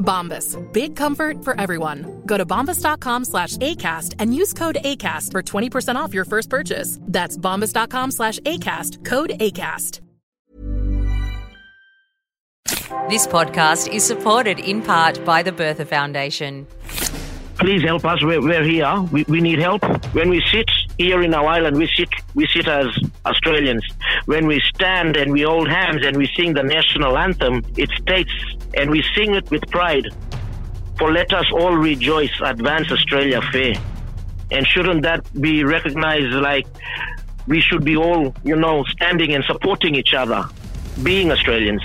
Bombas. Big comfort for everyone. Go to bombas.com slash ACAST and use code ACAST for 20% off your first purchase. That's bombas.com slash ACAST. Code ACAST. This podcast is supported in part by the Bertha Foundation. please help us. We're, we're here. We, we need help. When we sit here in our island, we sit we sit as Australians. When we stand and we hold hands and we sing the national anthem, it states, and we sing it with pride. For let us all rejoice, advance Australia fair. And shouldn't that be recognized like we should be all, you know, standing and supporting each other, being Australians?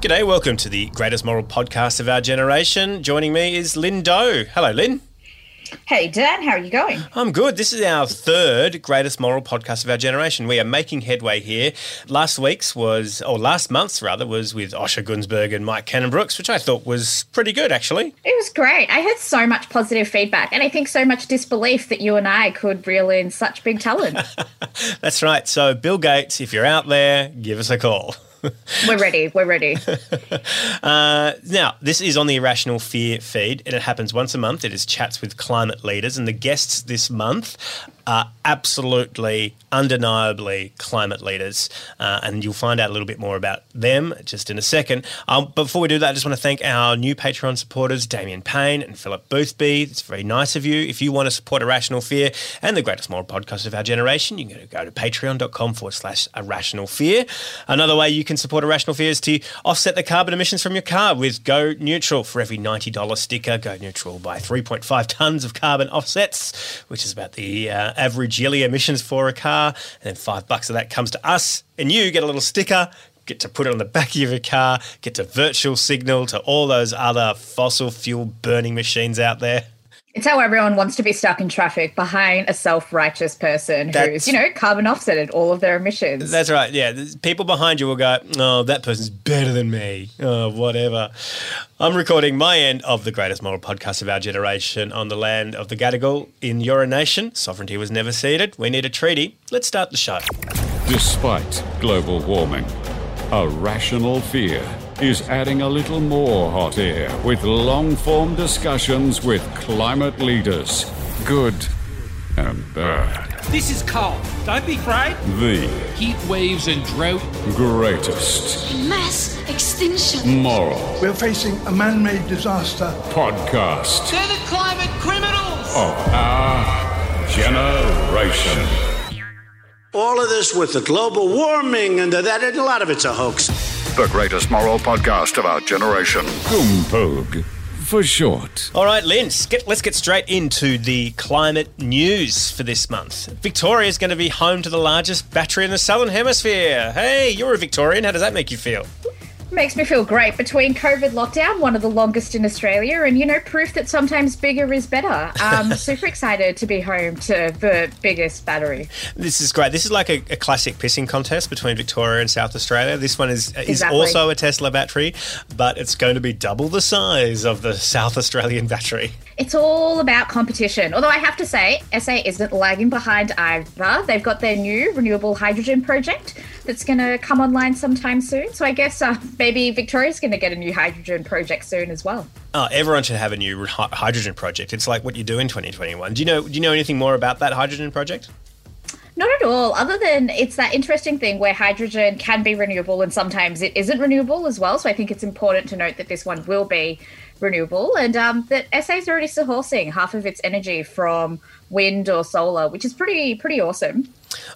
G'day, welcome to the greatest moral podcast of our generation. Joining me is Lynn Doe. Hello, Lynn. Hey, Dan, how are you going? I'm good. This is our third greatest moral podcast of our generation. We are making headway here. Last week's was, or last month's rather, was with Osher Gunsberg and Mike Cannon-Brooks, which I thought was pretty good, actually. It was great. I heard so much positive feedback, and I think so much disbelief that you and I could reel in such big talent. That's right. So, Bill Gates, if you're out there, give us a call. We're ready. We're ready. Uh, now, this is on the A Rational Fear feed, and it happens once a month. It is chats with climate leaders, and the guests this month are absolutely, undeniably climate leaders. Uh, and you'll find out a little bit more about them just in a second. Um, before we do that, I just want to thank our new Patreon supporters, Damien Payne and Philip Boothby. It's very nice of you. If you want to support A Rational Fear and the greatest moral podcast of our generation, you can go to patreon.com forward slash irrational fear. Another way you can support A Rational Fear is to offset the carbon emissions from your car with Go Neutral. For every $90 sticker, Go Neutral buy 3.5 tonnes of carbon offsets, which is about the uh, Uh, average yearly emissions for a car. And then five bucks of that comes to us, and you get a little sticker. Get to put it on the back of your car, get to virtual signal to all those other fossil fuel burning machines out there. It's how everyone wants to be stuck in traffic behind a self righteous person That's- who's, you know, carbon offsetted all of their emissions. That's right. Yeah, there's- people behind you will go, "Oh, that person's better than me." Oh, whatever. I'm recording my end of the greatest moral podcast of our generation on the land of the Gadigal in Eora Nation. Sovereignty was never ceded. We need a treaty. Let's start the show. Despite global warming, a rational fear is adding a little more hot air with long form discussions with climate leaders, good and bad. This is cold. Don't be afraid. The Heat waves and drought. greatest Mass extinction. moral We're facing a man made disaster. podcast They're the climate criminals. of our generation. All of this with the global warming and the, that, and a lot of it's a hoax. The greatest moral podcast of our generation. Gumpog, for short. All right, Lynn, let's get, let's get straight into the climate news for this month. Victoria is going to be home to the largest battery in the Southern Hemisphere. Hey, you're a Victorian. How does that make you feel? Makes me feel great. Between COVID lockdown, one of the longest in Australia, and you know, proof that sometimes bigger is better. Um, super excited to be home to the biggest battery. This is great. This is like a, a classic pissing contest between Victoria and South Australia. This one is is Exactly. also a Tesla battery, but it's going to be double the size of the South Australian battery. It's all about competition. Although I have to say, SA isn't lagging behind either. They've got their new renewable hydrogen project, that's going to come online sometime soon. So I guess uh, maybe Victoria's going to get a new hydrogen project soon as well. Oh, everyone should have a new hydrogen project. It's like what you do in 2021. Do you know? Do you know anything more about that hydrogen project? Not at all, other than it's that interesting thing where hydrogen can be renewable and sometimes it isn't renewable as well. So I think it's important to note that this one will be renewable and um, that SA is already sourcing half of its energy from wind or solar, which is pretty pretty awesome.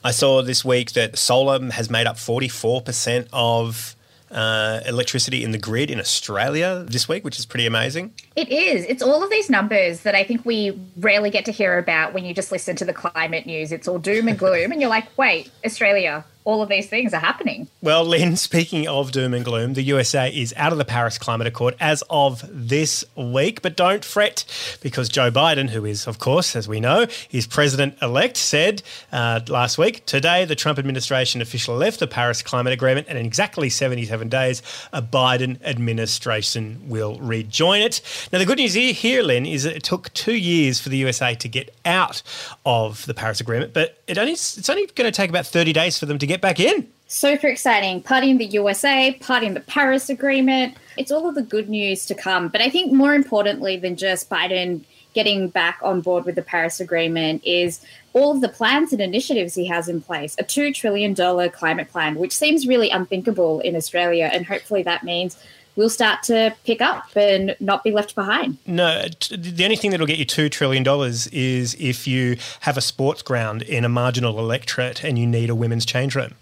I saw this week that solar has made up 44% of uh, electricity in the grid in Australia this week, which is pretty amazing. It is. It's all of these numbers that I think we rarely get to hear about when you just listen to the climate news. It's all doom and gloom, and you're like, wait, Australia, all of these things are happening. Well, Lynn, speaking of doom and gloom, the USA is out of the Paris Climate Accord as of this week. But don't fret, because Joe Biden, who is, of course, as we know, is president elect, said uh, last week, today the Trump administration officially left the Paris Climate Agreement, and in exactly 77 days, a Biden administration will rejoin it. Now, the good news here, Lynn, is that it took two years for the USA to get out of the Paris Agreement, but it only it's only going to take about 30 days for them to get back in. Super exciting. Party in the USA, party in the Paris Agreement. It's all of the good news to come. But I think more importantly than just Biden getting back on board with the Paris Agreement is all of the plans and initiatives he has in place. A $2 trillion climate plan, which seems really unthinkable in Australia. And hopefully that means we'll start to pick up and not be left behind. No, the only thing that'll get you $2 trillion is if you have a sports ground in a marginal electorate and you need a women's change room.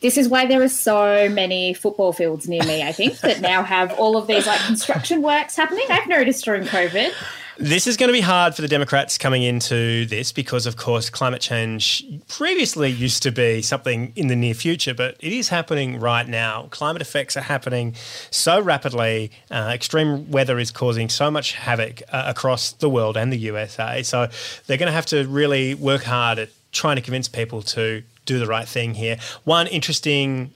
This is why there are so many football fields near me, I think, that now have all of these like construction works happening. I've noticed during COVID. This is going to be hard for the Democrats coming into this because, of course, climate change previously used to be something in the near future, but it is happening right now. Climate effects are happening so rapidly. Uh, extreme weather is causing so much havoc uh, across the world and the USA. So they're going to have to really work hard at trying to convince people to do the right thing here. One interesting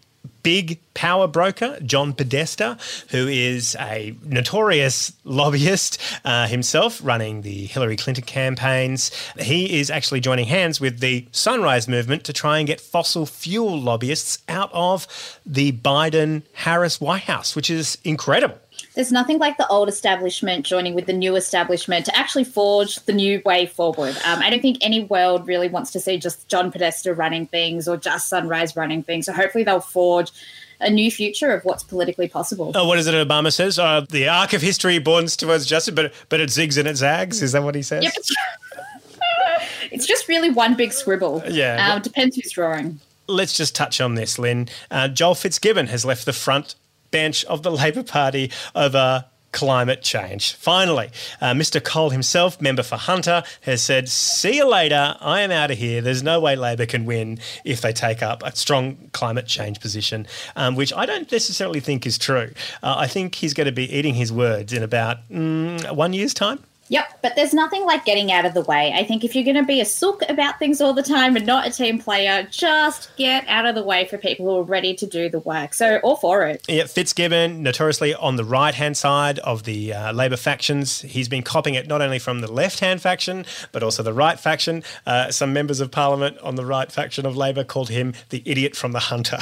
big power broker, John Podesta, who is a notorious lobbyist uh, himself, running the Hillary Clinton campaigns. He is actually joining hands with the Sunrise Movement to try and get fossil fuel lobbyists out of the Biden Harris White House, which is incredible there's nothing like the old establishment joining with the new establishment to actually forge the new way forward. Um, I don't think any world really wants to see just John Podesta running things or just Sunrise running things. So hopefully they'll forge a new future of what's politically possible. Oh, what is it Obama says? Uh, the arc of history bends towards justice, but but it zigs and it zags. Is that what he says? Yep. it's just really one big scribble. Yeah. Um, depends who's drawing. Let's just touch on this, Lynn. Uh, Joel Fitzgibbon has left the front bench of the Labor Party over climate change. Finally, uh, Mr. Coal himself, member for Hunter, has said, See you later. I am out of here. There's no way Labor can win if they take up a strong climate change position, um, which I don't necessarily think is true. Uh, I think he's going to be eating his words in about mm, one year's time. Yep, but there's nothing like getting out of the way. I think if you're going to be a sook about things all the time and not a team player, just get out of the way for people who are ready to do the work. So, all for it. Yeah, Fitzgibbon, notoriously on the right hand side of the uh, Labor factions, he's been copying it not only from the left hand faction, but also the right faction. Uh, some members of parliament on the right faction of Labor called him the idiot from the hunter.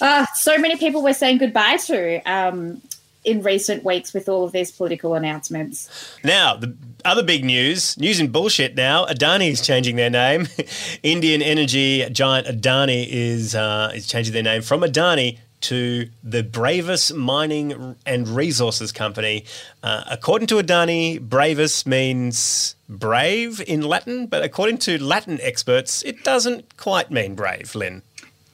uh, so many people we're saying goodbye to. Um, in recent weeks with all of these political announcements. Now, the other big news, news and bullshit now, Adani is changing their name. Indian energy giant Adani is, uh, is changing their name from Adani to the Bravus Mining and Resources Company. Uh, according to Adani, Bravus means brave in Latin, but according to Latin experts, it doesn't quite mean brave, Lynn.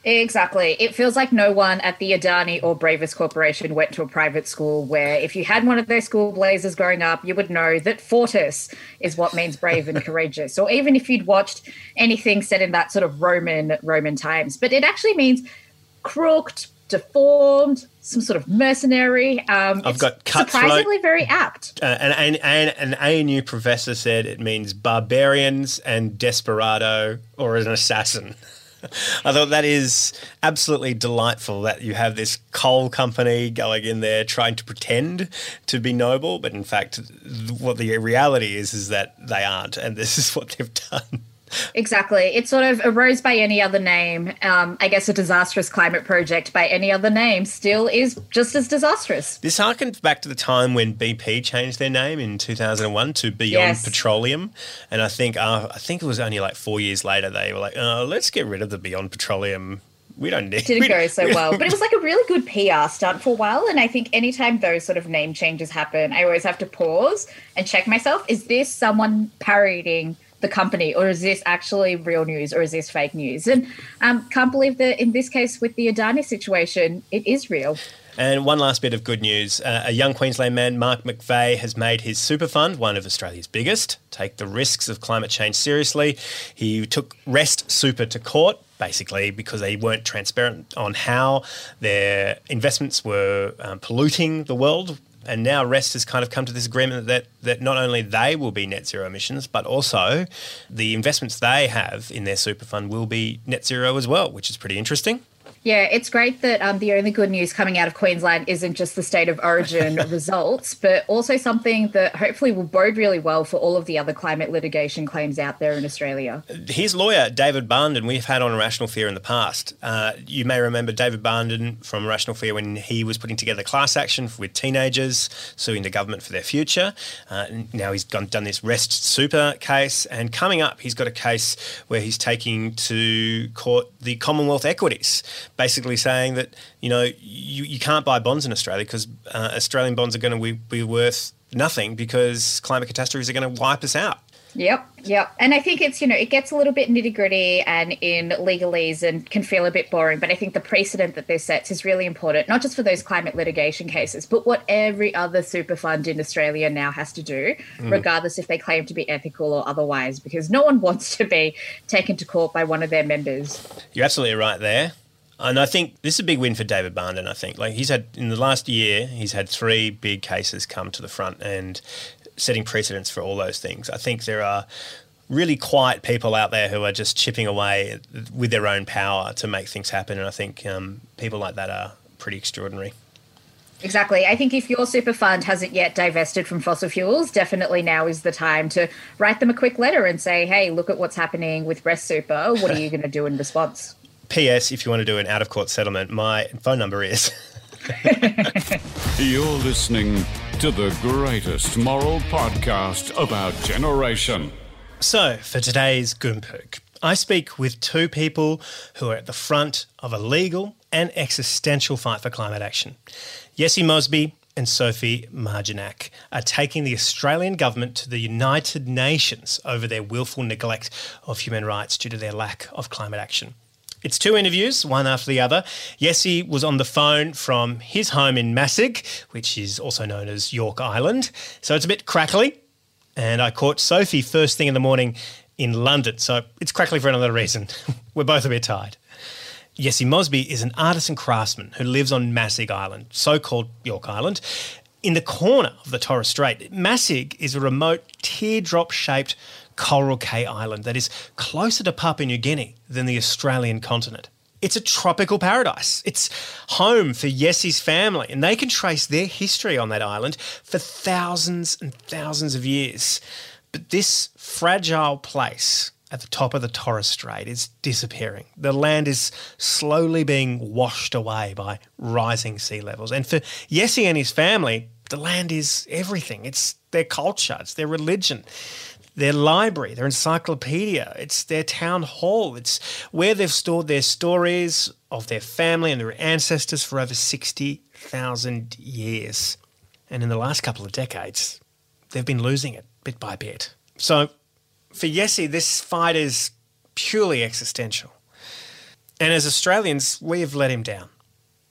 Exactly. It feels like no one at the Adani or Bravus Corporation went to a private school where if you had one of those school blazers growing up, you would know that fortis is what means brave and courageous. Or even if you'd watched anything set in that sort of Roman Roman times. But it actually means crooked, deformed, some sort of mercenary. Um, I've got surprisingly very apt. Uh, and, and, and an ANU professor said it means barbarians and desperado or an assassin. I thought that is absolutely delightful that you have this coal company going in there trying to pretend to be noble, but in fact, what the reality is is that they aren't, and this is what they've done. Exactly. It sort of arose by any other name. Um, I guess a disastrous climate project by any other name still is just as disastrous. This harkens back to the time when BP changed their name in 2001 to Beyond Yes. Petroleum, and I think uh, I think it was only like four years later they were like, uh, "Let's get rid of the Beyond Petroleum. We don't need." didn't go so we- well. But it was like a really good PR stunt for a while. And I think anytime those sort of name changes happen, I always have to pause and check myself. Is this someone parodying the company or is this actually real news or is this fake news? And um, can't believe that in this case with the Adani situation, it is real. And one last bit of good news. Uh, a young Queensland man, Mark McVeigh, has made his super fund one of Australia's biggest. Take the risks of climate change seriously. He took Rest Super to court, basically because they weren't transparent on how their investments were um, polluting the world. And now Rest has kind of come to this agreement that, that not only they will be net zero emissions, but also the investments they have in their super fund will be net zero as well, which is pretty interesting. Yeah, it's great that um, the only good news coming out of Queensland isn't just the state of origin results, but also something that hopefully will bode really well for all of the other climate litigation claims out there in Australia. His lawyer, David Barnden, we've had on A Rational Fear in the past. Uh, you may remember David Barnden from A Rational Fear when he was putting together class action with teenagers suing the government for their future. Uh, now he's gone, done this Rest Super case, and coming up, he's got a case where he's taking to court the Commonwealth equities, basically saying that you know you, you can't buy bonds in Australia because uh, Australian bonds are going to be, be worth nothing because climate catastrophes are going to wipe us out. Yep, yep. And I think it's, you know, it gets a little bit nitty gritty and in legalese and can feel a bit boring. But I think the precedent that this sets is really important, not just for those climate litigation cases, but what every other super fund in Australia now has to do, Mm. regardless if they claim to be ethical or otherwise, because no one wants to be taken to court by one of their members. You're absolutely right there. And I think this is a big win for David Barnden. I think like he's had in the last year, he's had three big cases come to the front and setting precedents for all those things. I think there are really quiet people out there who are just chipping away with their own power to make things happen. And I think um, people like that are pretty extraordinary. Exactly. I think if your super fund hasn't yet divested from fossil fuels, definitely now is the time to write them a quick letter and say, hey, look at what's happening with Rest Super. What are you going to do in response? P.S. If you want to do an out of court settlement, my phone number is. You're listening to the greatest moral podcast about generation. So, for today's Goompook, I speak with two people who are at the front of a legal and existential fight for climate action. Yessie Mosby and Sophie Marjanac are taking the Australian government to the United Nations over their willful neglect of human rights due to their lack of climate action. It's two interviews, one after the other. Yessie was on the phone from his home in Massig, which is also known as York Island. So it's a bit crackly. And I caught Sophie first thing in the morning in London. So it's crackly for another reason. We're both a bit tired. Yessie Mosby is an artisan craftsman who lives on Massig Island, so called York Island, in the corner of the Torres Strait. Massig is a remote teardrop shaped coral cay island that is closer to Papua New Guinea than the Australian continent. It's a tropical paradise. It's home for Yessie's family, and they can trace their history on that island for thousands and thousands of years. But this fragile place at the top of the Torres Strait is disappearing. The land is slowly being washed away by rising sea levels. And for Yessie and his family, the land is everything. It's their culture, it's their religion, their library, their encyclopedia, it's their town hall, it's where they've stored their stories of their family and their ancestors for over 60,000 years. And in the last couple of decades, they've been losing it bit by bit. So for Yessie, this fight is purely existential. And as Australians, we have let him down.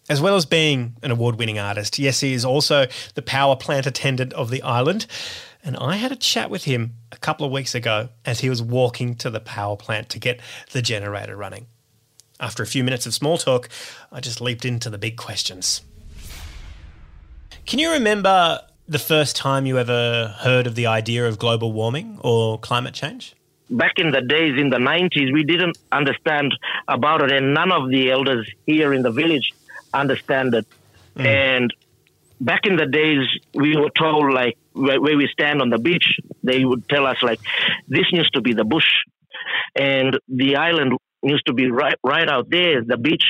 As well as being an award winning artist, Yessie is also the power plant attendant of the island. And I had a chat with him a couple of weeks ago as he was walking to the power plant to get the generator running. After a few minutes of small talk, I just leaped into the big questions. Can you remember the first time you ever heard of the idea of global warming or climate change? Back in the days in the 90s, we didn't understand about it, and none of the elders here in the village understand it. Mm. And back in the days, we were told, like, where, where we stand on the beach, they would tell us, like, this needs to be the bush. and the island used to be right right out there. The beach,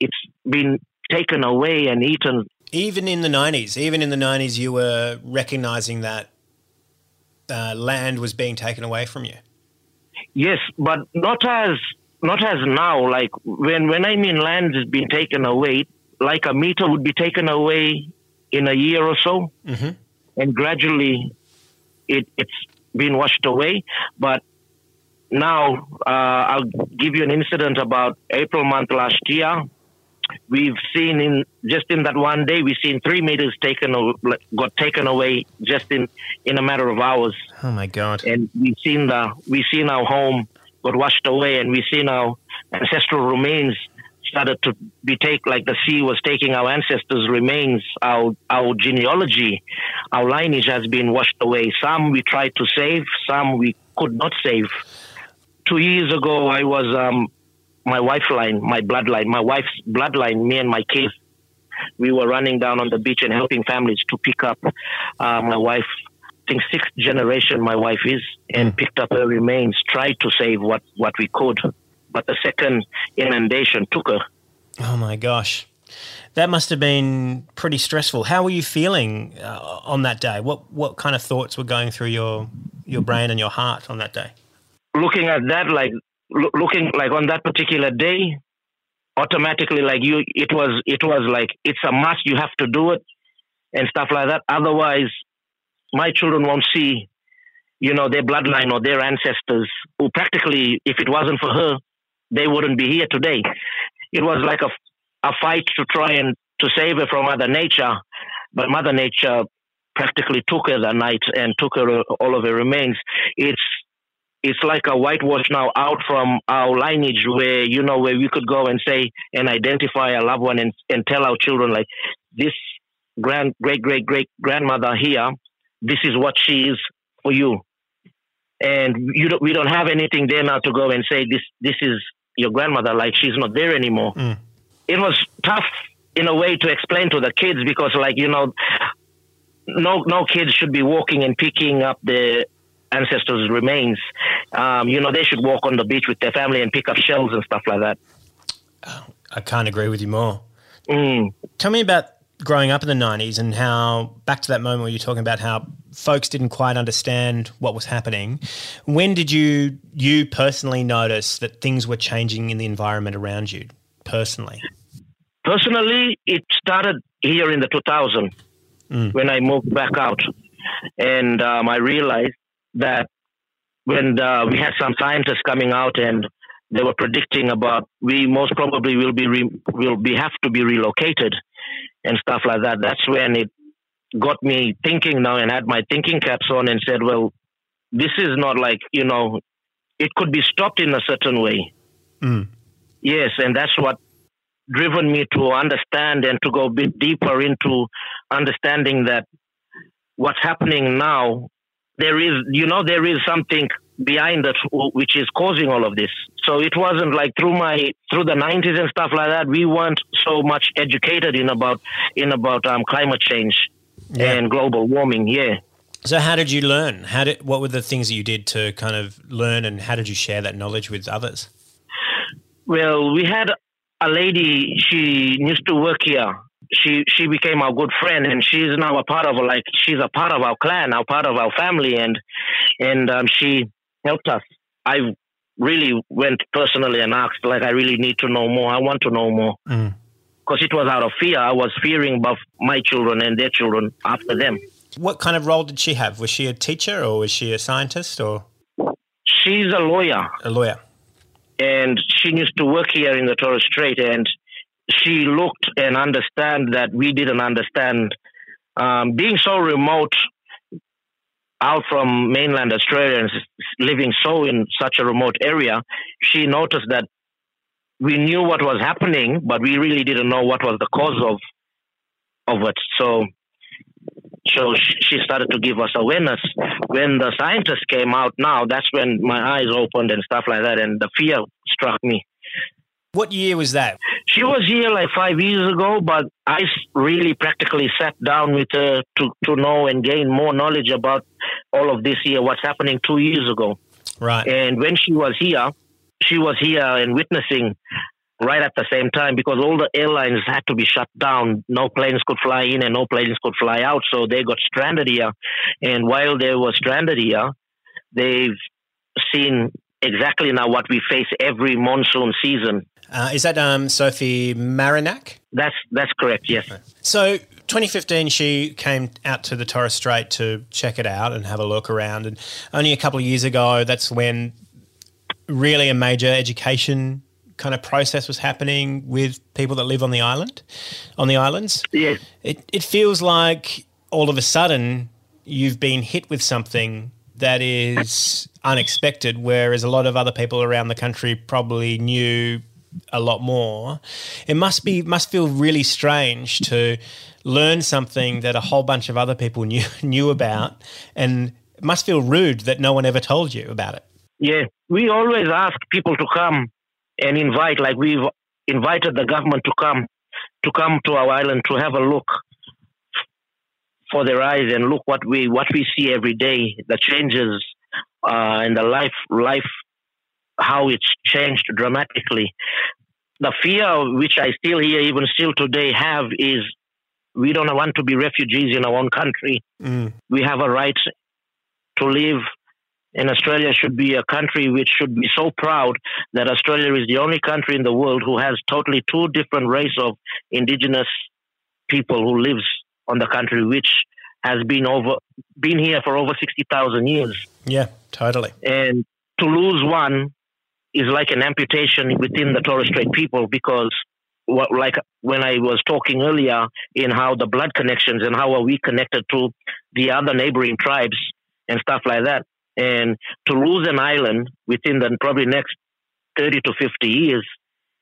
it's been taken away and eaten. Even in the 90s, even in the 90s, you were recognizing that uh, land was being taken away from you. Yes, but not as not as now. Like when when I mean land is being taken away, like a meter would be taken away in a year or so, mm-hmm. and gradually it, it's been washed away. But now uh, I'll give you an incident about April month last year. We've seen in just in that one day, we've seen three meters taken got taken away just in in a matter of hours. Oh my god! And we've seen the we've seen our home got washed away, and we've seen our ancestral remains started to be take like the sea was taking our ancestors' remains, our our genealogy, our lineage has been washed away. Some we tried to save, some we could not save. Two years ago, I was um, my wife line, my bloodline, my wife's bloodline, me and my kids. We were running down on the beach and helping families to pick up uh, my wife. I think sixth generation my wife is, and picked up her remains. Tried to save what what we could, but the second inundation took her. Oh my gosh. That must have been pretty stressful. How were you feeling uh, on that day? What what kind of thoughts were going through your your brain and your heart on that day? Looking at that, like looking like on that particular day, automatically like you, it was it was like it's a must. You have to do it and stuff like that. Otherwise, my children won't see, you know, their bloodline or their ancestors who practically, if it wasn't for her, they wouldn't be here today. It was like a a fight to try and to save her from Mother Nature, but Mother Nature practically took her that night and took her all of her remains. It's it's like a whitewash now out from our lineage where you know where we could go and say and identify a loved one and, and tell our children like this grand great great great grandmother here this is what she is for you and you don't, we don't have anything there now to go and say this this is your grandmother like she's not there anymore mm. it was tough in a way to explain to the kids because like you know no no kids should be walking and picking up the ancestors' remains. Um, you know, they should walk on the beach with their family and pick up shells and stuff like that. I can't agree with you more. Mm. Tell me about growing up in the 90s and how, back to that moment where you're talking about how folks didn't quite understand what was happening. When did you, you personally notice that things were changing in the environment around you, personally? Personally, it started here in the 2000 mm. when I moved back out. And um, I realized that when the, we had some scientists coming out and they were predicting about we most probably will be re, will be have to be relocated and stuff like that. That's when it got me thinking now and had my thinking caps on and said, well, this is not like you know, it could be stopped in a certain way. Mm. Yes, and that's what driven me to understand and to go a bit deeper into understanding that what's happening now there is, you know, there is something behind that which is causing all of this. So it wasn't like through my through the 90s and stuff like that. We weren't so much educated in about in about um, climate change Yeah. and global warming. Yeah. So how did you learn? How did what were the things that you did to kind of learn and how did you share that knowledge with others? Well, we had a lady. She used to work here. She she became our good friend, and she's now a part of like she's a part of our clan, now part of our family, and and um, she helped us. I really went personally and asked, like, I really need to know more. I want to know more Mm. because it was out of fear. I was fearing about my children and their children after them. What kind of role did she have? Was she a teacher or was she a scientist or She's a lawyer. a lawyer? and she used to work here in the Torres Strait, and she looked and understand that we didn't understand. Um, being so remote, out from mainland Australia and living so in such a remote area, she noticed that we knew what was happening, but we really didn't know what was the cause of of it. So, so she started to give us awareness. When the scientists came out, now that's when my eyes opened and stuff like that, and the fear struck me. What year was that? She was here like five years ago, but I really practically sat down with her to, to know and gain more knowledge about all of this here, what's happening two years ago. Right. And when she was here, she was here and witnessing right at the same time because all the airlines had to be shut down. No planes could fly in and no planes could fly out. So they got stranded here. And while they were stranded here, they've seen exactly now what we face every monsoon season. Uh, is that um, Sophie Marjanac? That's that's correct. Yes. So 2015, she came out to the Torres Strait to check it out and have a look around. And only a couple of years ago, that's when really a major education kind of process was happening with people that live on the island, on the islands. Yeah. It, it feels like all of a sudden you've been hit with something that is unexpected, whereas a lot of other people around the country probably knew a lot more. It must be must feel really strange to learn something that a whole bunch of other people knew knew about, and it must feel rude that no one ever told you about it. Yeah, we always ask people to come and invite, like we've invited the government to come to come to our island to have a look for their eyes and look what we what we see every day, the changes uh, in the life life how it's changed dramatically. The fear which I still hear even still today have is we don't want to be refugees in our own country. Mm. We have a right to live and Australia should be a country which should be so proud that Australia is the only country in the world who has totally two different race of indigenous people who lives on the country, which has been over been here for over sixty thousand years. Yeah, totally. And to lose one is like an amputation within the Torres Strait people because what, like when I was talking earlier in how the blood connections and how are we connected to the other neighboring tribes and stuff like that. And to lose an island within the probably next 30 to 50 years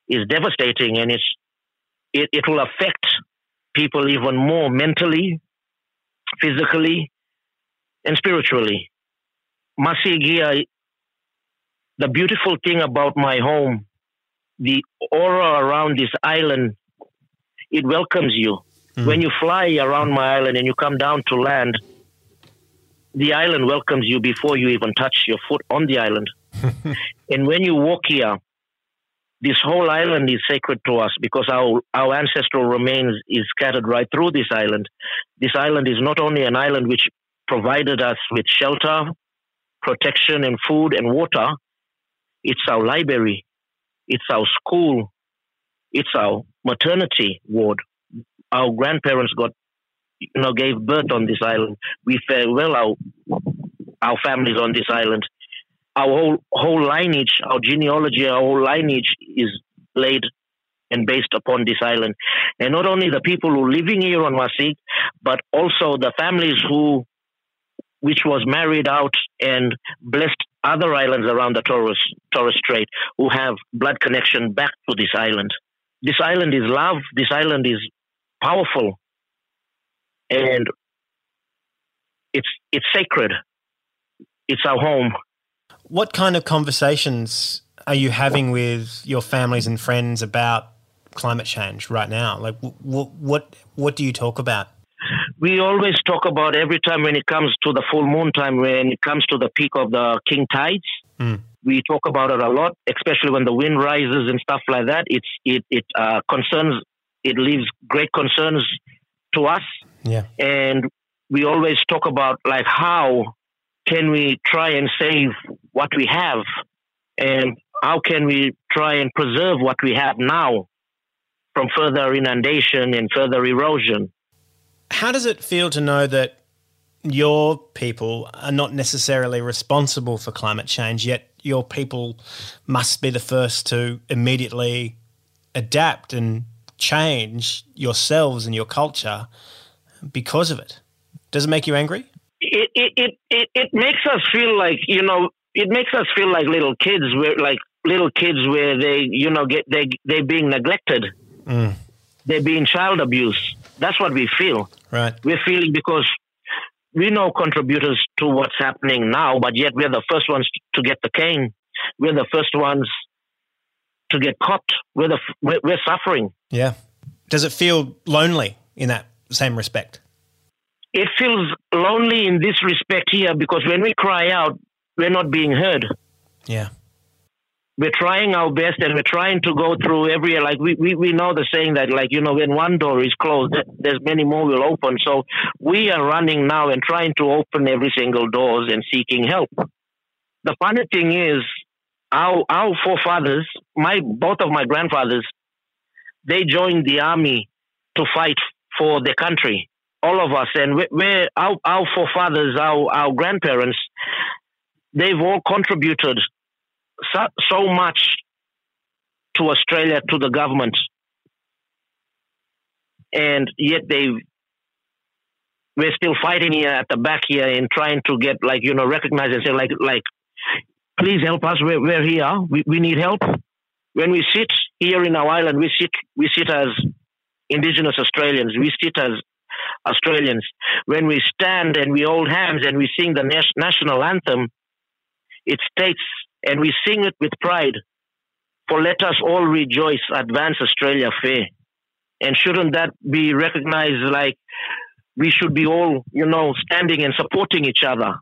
is devastating and it's, it, it will affect people even more mentally, physically, and spiritually. Masigia, the beautiful thing about my home, the aura around this island, it welcomes you. Mm. When you fly around my island and you come down to land, the island welcomes you before you even touch your foot on the island. and when you walk here, this whole island is sacred to us because our, our ancestral remains is scattered right through this island. This island is not only an island which provided us with shelter, protection, and food and water, it's our library, it's our school, it's our maternity ward. Our grandparents got, you know, gave birth on this island. We farewell our our families on this island our whole whole lineage, our genealogy, our whole lineage is laid and based upon this island. And not only the people who living here on Masig, but also the families who which was married out and blessed other islands around the Torres Torres Strait who have blood connection back to this island. This island is love, this island is powerful and it's it's sacred. It's our home. What kind of conversations are you having with your families and friends about climate change right now? Like, what what what do you talk about? We always talk about every time when it comes to the full moon time, when it comes to the peak of the king tides. Mm. We talk about it a lot, especially when the wind rises and stuff like that. It's it it uh, concerns. It leaves great concerns to us, Yeah. and we always talk about like how can we try and save what we have and how can we try and preserve what we have now from further inundation and further erosion How does it feel to know that your people are not necessarily responsible for climate change, yet your people must be the first to immediately adapt and change yourselves and your culture because of it? Does it make you angry? It, it, it, it, makes us feel like you know it makes us feel like little kids where like little kids where they you know get they they're being neglected Mm. they're being child abuse that's what we feel Right. we're feeling because we know contributors to what's happening now but yet we're the first ones to get the cane we're the first ones to get caught we're the we're, we're suffering Yeah. Does it feel lonely in that same respect? It feels lonely in this respect here because when we cry out, we're not being heard. Yeah. We're trying our best and we're trying to go through every, like, we, we, we know the saying that, like, you know, when one door is closed, there's many more will open. So we are running now and trying to open every single doors and seeking help. The funny thing is, our, our forefathers, my, both of my grandfathers, they joined the army to fight for the country all of us, and we're, our, our forefathers, our, our grandparents, they've all contributed so, so much to Australia, to the government, and yet they we're still fighting here at the back here and trying to get like you know recognized and say like like please help us we're, we're here. We, we need help. When we sit here in our island we sit we sit as indigenous australians. We sit as Australians. When we stand and we hold hands and we sing the national anthem, it states, and we sing it with pride, for let us all rejoice, advance Australia fair. And shouldn't that be recognized like we should be all, you know, standing and supporting each other,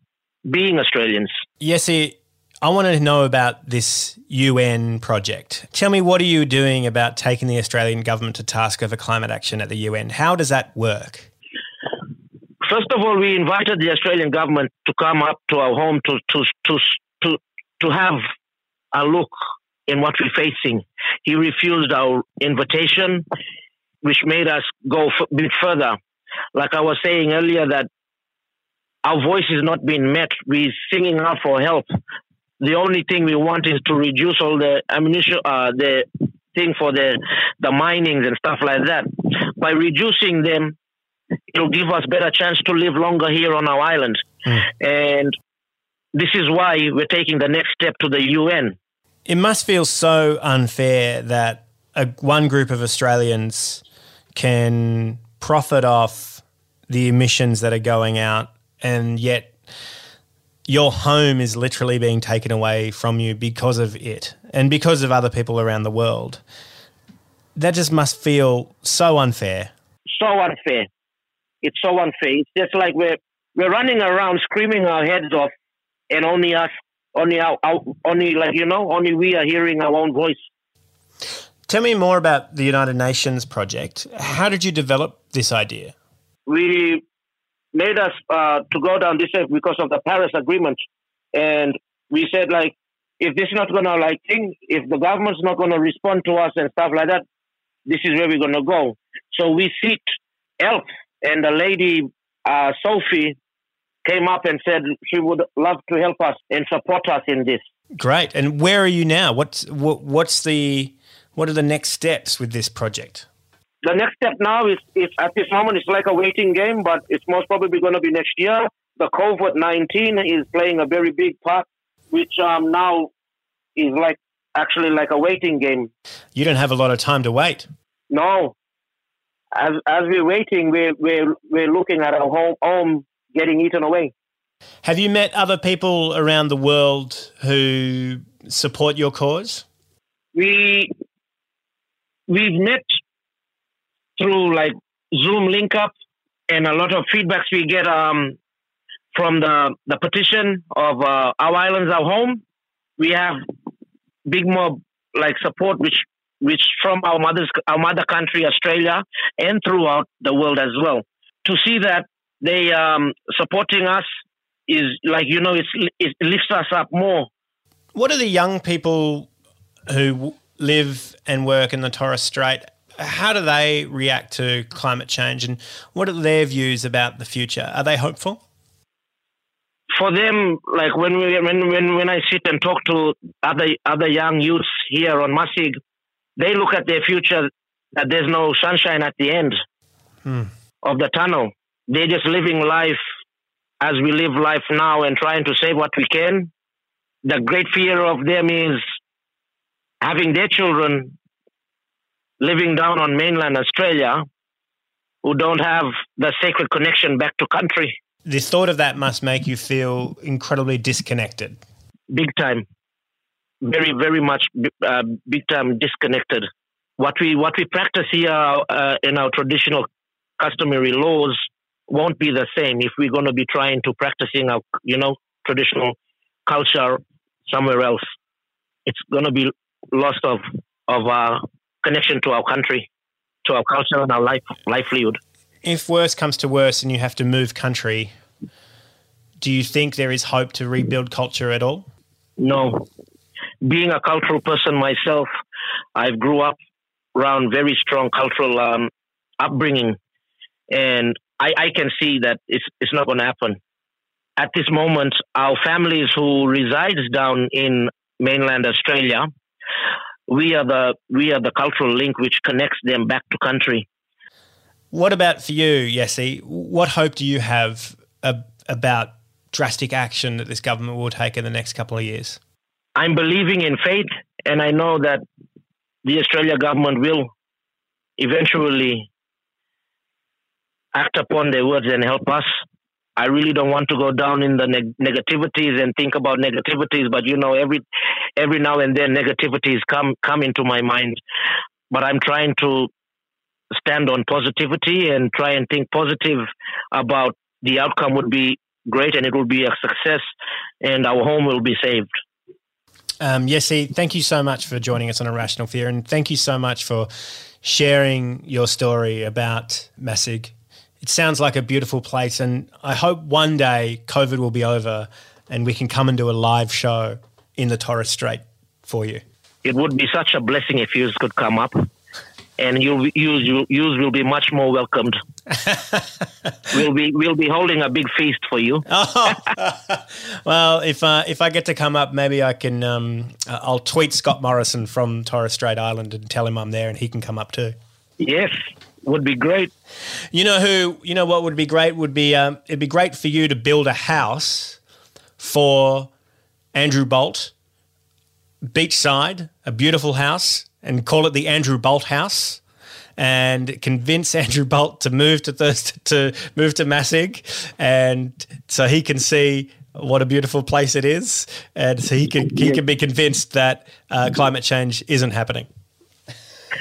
being Australians? Yes, I want to know about this UN project. Tell me, what are you doing about taking the Australian government to task over climate action at the UN? How does that work? First of all, we invited the Australian government to come up to our home to to to to, to have a look in what we're facing. He refused our invitation, which made us go a bit further. Like I was saying earlier, that our voice is not being met. We're singing out for help. The only thing we want is to reduce all the ammunition, uh, the thing for the the minings and stuff like that. By reducing them, it'll give us better chance to live longer here on our island. Mm. And this is why we're taking the next step to the UN. It must feel so unfair that a, one group of Australians can profit off the emissions that are going out, and yet your home is literally being taken away from you because of it and because of other people around the world. That just must feel so unfair. So unfair. It's so unfair. It's just like we're we're running around screaming our heads off, and only us, only our, our, only like you know, only we are hearing our own voice. Tell me more about the United Nations project. How did you develop this idea? We made us uh, to go down this way because of the Paris Agreement, and we said like, if this is not gonna like thing, if the government's not gonna respond to us and stuff like that, this is where we're gonna go. So we seek help and the lady uh, Sophie came up and said she would love to help us and support us in this. Great. And where are you now? What's what, what's the what are the next steps with this project? The next step now is, is at this moment it's like a waiting game, but it's most probably going to be next year. The COVID nineteen is playing a very big part, which um, now is like actually like a waiting game. You don't have a lot of time to wait. No, as as we're waiting, we're we're we're looking at our home home getting eaten away. Have you met other people around the world who support your cause? We we've met through like Zoom link up and a lot of feedbacks we get um, from the the petition of uh, our islands, our home. We have big mob like support, which which from our mother's our mother country, Australia, and throughout the world as well. To see that they um, supporting us is like you know it lifts us up more. What are the young people who live and work in the Torres Strait? How do they react to climate change, and what are their views about the future? Are they hopeful? For them, like when we when when when I sit and talk to other other young youths here on Masig, they look at their future that there's no sunshine at the end hmm. of the tunnel. They're just living life as we live life now and trying to save what we can. The great fear of them is having their children living down on mainland Australia who don't have the sacred connection back to country. The thought of that must make you feel incredibly disconnected. Big time very, very much uh, big time disconnected. What we what we practice here uh, in our traditional customary laws won't be the same if we're going to be trying to practicing our you know traditional culture somewhere else. It's going to be lost of of our connection to our country, to our culture and our life livelihood. If worse comes to worse and you have to move country, do you think there is hope to rebuild culture at all? No. Being a cultural person myself, I've grew up around very strong cultural um, upbringing, and I, I can see that it's it's not going to happen. At this moment, our families who resides down in mainland Australia, we are the we are the cultural link which connects them back to country. What about for you, Yessie? What hope do you have ab- about drastic action that this government will take in the next couple of years? I'm believing in faith, and I know that the Australia government will eventually act upon their words and help us. I really don't want to go down in the neg- negativities and think about negativities, but you know, every every now and then negativities come come into my mind. But I'm trying to stand on positivity and try and think positive about the outcome would be great and it will be a success and our home will be saved. Um, thank you so much for joining us on A Rational Fear and thank you so much for sharing your story about Masig. It sounds like a beautiful place and I hope one day COVID will be over and we can come and do a live show in the Torres Strait for you. It would be such a blessing if you could come up and you'll you you will be much more welcomed. we'll be we'll be holding a big feast for you. oh. well, if uh, if I get to come up, maybe I can. Um, I'll tweet Scott Morrison from Torres Strait Island and tell him I'm there, and he can come up too. Yes, would be great. You know who? You know what would be great? Would be um, it'd be great for you to build a house for Andrew Bolt, beachside, a beautiful house, and call it the Andrew Bolt House and convince Andrew Bolt to move to Thirst to move to Masig, and so he can see what a beautiful place it is, and so he can he can be convinced that uh, climate change isn't happening.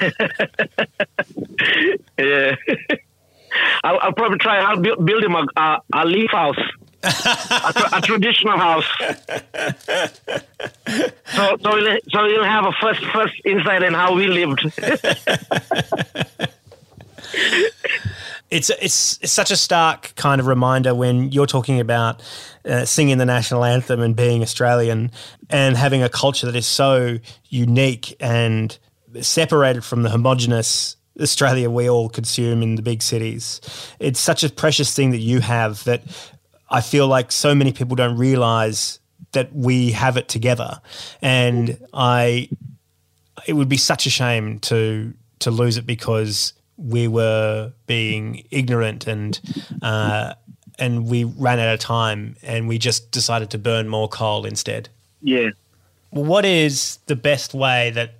yeah, I'll, I'll, probably try. I'll build, build him a, a, a leaf house. A, tra- a, traditional house. so, so you'll, so you'll have a first first insight in how we lived. it's, it's it's such a stark kind of reminder when you're talking about uh, singing the national anthem and being Australian and having a culture that is so unique and separated from the homogenous Australia we all consume in the big cities. It's such a precious thing that you have that I feel like so many people don't realize that we have it together. And I it would be such a shame to to lose it because we were being ignorant and uh, and we ran out of time and we just decided to burn more coal instead. Yeah. What is the best way that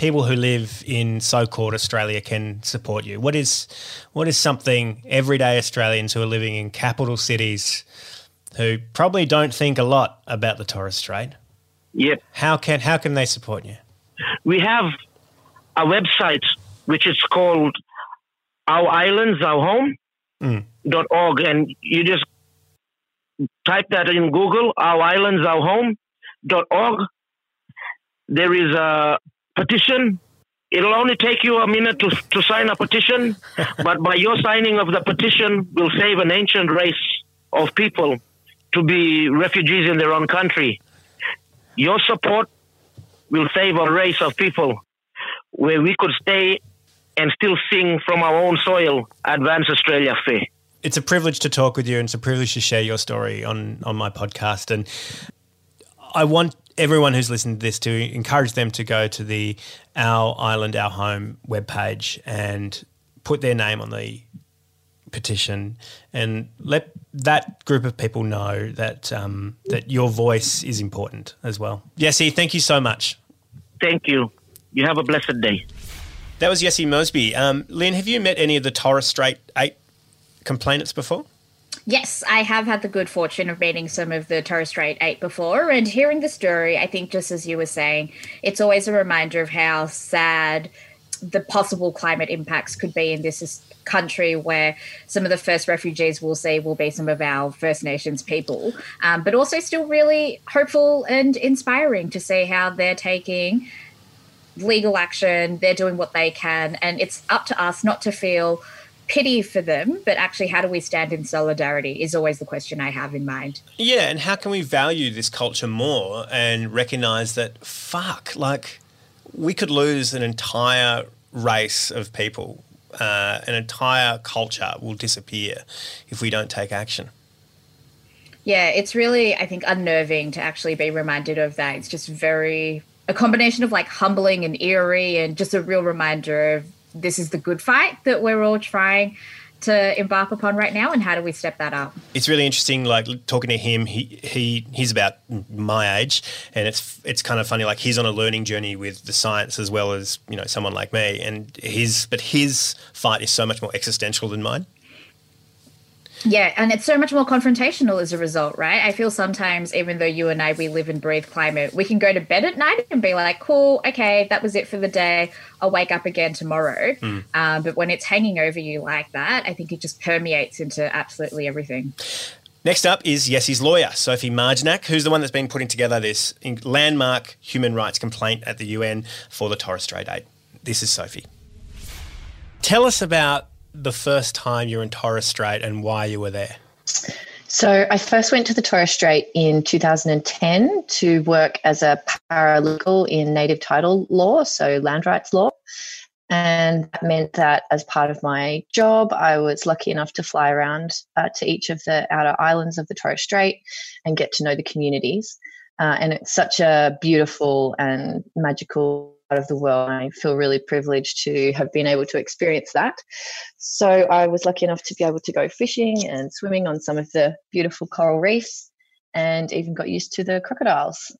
people who live in so-called Australia can support you? What is what is something everyday Australians who are living in capital cities who probably don't think a lot about the Torres Strait? Yep. How can how can they support you? We have a website which is called Our Islands, Our Home mm. dot org, and you just type that in Google, Our Islands, Our Home dot org. There is a petition. It'll only take you a minute to, to sign a petition, but by your signing of the petition, we'll save an ancient race of people to be refugees in their own country. Your support will save a race of people where we could stay and still sing from our own soil, Advance Australia Fair. It's a privilege to talk with you and it's a privilege to share your story on, on my podcast. And I want everyone who's listened to this to encourage them to go to the Our Island, Our Home webpage and put their name on the petition and let that group of people know that um, that your voice is important as well. Yessie, thank you so much. Thank you. You have a blessed day. That was Yessie Mosby. Um, Lynn, have you met any of the Torres Strait Eight complainants before? Yes, I have had the good fortune of meeting some of the Torres Strait Eight before, and hearing the story, I think just as you were saying, it's always a reminder of how sad the possible climate impacts could be in this country where some of the first refugees we'll see will be some of our First Nations people, um, but also still really hopeful and inspiring to see how they're taking legal action, they're doing what they can, and it's up to us not to feel pity for them, but actually, how do we stand in solidarity is always the question I have in mind. Yeah, and how can we value this culture more and recognize that, fuck, like, we could lose an entire race of people, uh, an entire culture will disappear if we don't take action. Yeah, it's really, I think, unnerving to actually be reminded of that. It's just very, a combination of like humbling and eerie and just a real reminder of this is the good fight that we're all trying to embark upon right now and how do we step that up? It's really interesting like talking to him he he he's about my age and it's it's kind of funny like he's on a learning journey with the science as well as you know someone like me and his but his fight is so much more existential than mine yeah, and it's so much more confrontational as a result, right? I feel sometimes, even though you and I, we live and breathe climate, we can go to bed at night and be like, cool, okay, that was it for the day. I'll wake up again tomorrow. Mm. Um, but when it's hanging over you like that, I think it just permeates into absolutely everything. Next up is Yessie's lawyer, Sophie Marjanac, who's the one that's been putting together this landmark human rights complaint at the UN for the Torres Strait Eight. This is Sophie. Tell us about the first time you were in Torres Strait and why you were there? So, I first went to the Torres Strait in 2010 to work as a paralegal in native title law, so land rights law. And that meant that as part of my job, I was lucky enough to fly around uh, to each of the outer islands of the Torres Strait and get to know the communities. Uh, and it's such a beautiful and magical of the world. I feel really privileged to have been able to experience that. So I was lucky enough to be able to go fishing and swimming on some of the beautiful coral reefs and even got used to the crocodiles.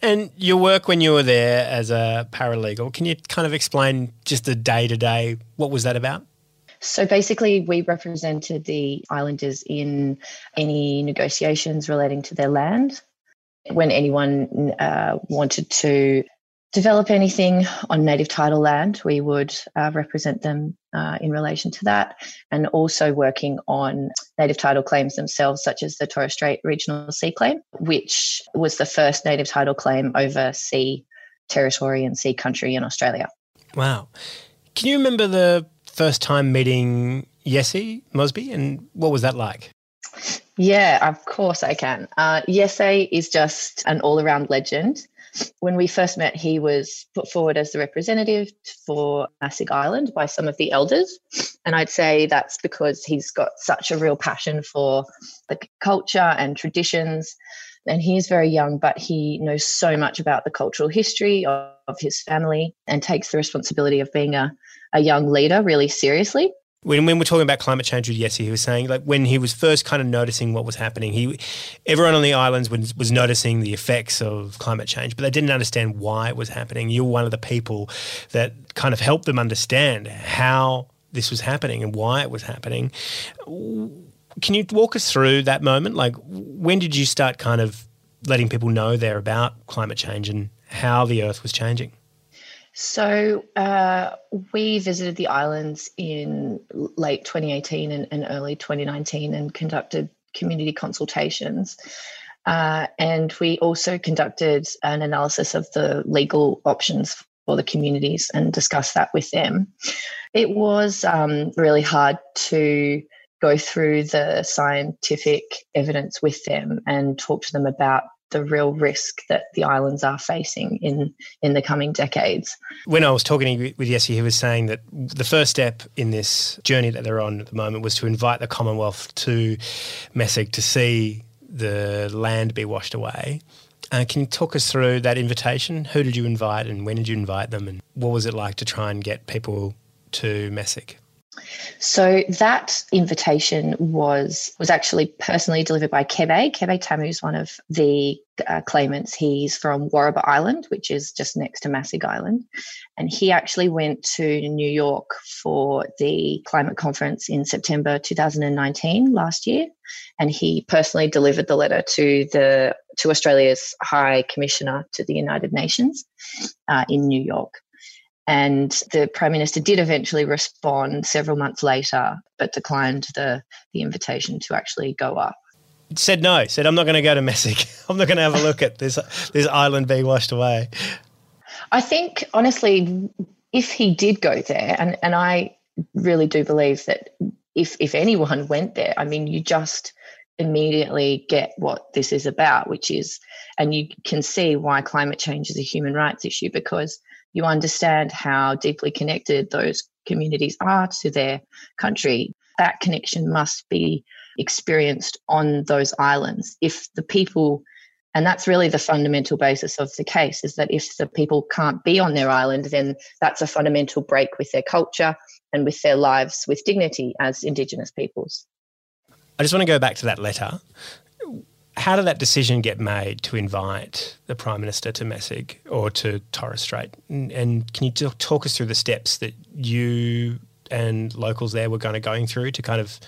And your work when you were there as a paralegal, can you kind of explain just the day to day? What was that about? So basically, we represented the islanders in any negotiations relating to their land. When anyone uh, wanted to develop anything on native title land, we would uh, represent them uh, in relation to that, and also working on native title claims themselves, such as the Torres Strait Regional Sea Claim, which was the first native title claim over sea territory and sea country in Australia. Wow. Can you remember the first time meeting Yessie Mosby, and what was that like? Yeah, of course I can. Uh, is just an all around legend. When we first met, he was put forward as the representative for Masig Island by some of the elders. And I'd say that's because he's got such a real passion for the culture and traditions. And he is very young, but he knows so much about the cultural history of, of his family and takes the responsibility of being a, a young leader really seriously when, when we're talking about climate change with Yessie, he was saying like when he was first kind of noticing what was happening, he everyone on the islands was, was noticing the effects of climate change, but they didn't understand why it was happening. You were one of the people that kind of helped them understand how this was happening and why it was happening. Can you walk us through that moment? Like when did you start kind of letting people know there about climate change and how the earth was changing? So uh, we visited the islands in late 2018 and, and, early 2019 and conducted community consultations. Uh, and we also conducted an analysis of the legal options for the communities and discussed that with them. It was um, really hard to go through the scientific evidence with them and talk to them about the real risk that the islands are facing in in the coming decades. When I was talking with Yessie, he was saying that the first step in this journey that they're on at the moment was to invite the Commonwealth to Masig to see the land be washed away. Uh, can you talk us through that invitation? Who did you invite, and when did you invite them, and what was it like to try and get people to Masig? So that invitation was was actually personally delivered by Kabay. Kabay Tamu is one of the uh, claimants. He's from Warraber Island, which is just next to Masig Island, and he actually went to New York for the climate conference in September 2019 last year, and he personally delivered the letter to the to Australia's High Commissioner to the United Nations uh, in New York. And the Prime Minister did eventually respond several months later, but declined the, the invitation to actually go up. Said no, said, I'm not going to go to Masig. I'm not going to have a look at this, this island being washed away. I think, honestly, if he did go there, and, and I really do believe that if, if anyone went there, I mean, you just immediately get what this is about, which is, and you can see why climate change is a human rights issue because you understand how deeply connected those communities are to their country. That connection must be experienced on those islands. If the people, and that's really the fundamental basis of the case, is that if the people can't be on their island, then that's a fundamental break with their culture and with their lives with dignity as Indigenous peoples. I just want to go back to that letter. How did that decision get made to invite the Prime Minister to Masig or to Torres Strait? And, and can you talk us through the steps that you and locals there were kind of going through to kind of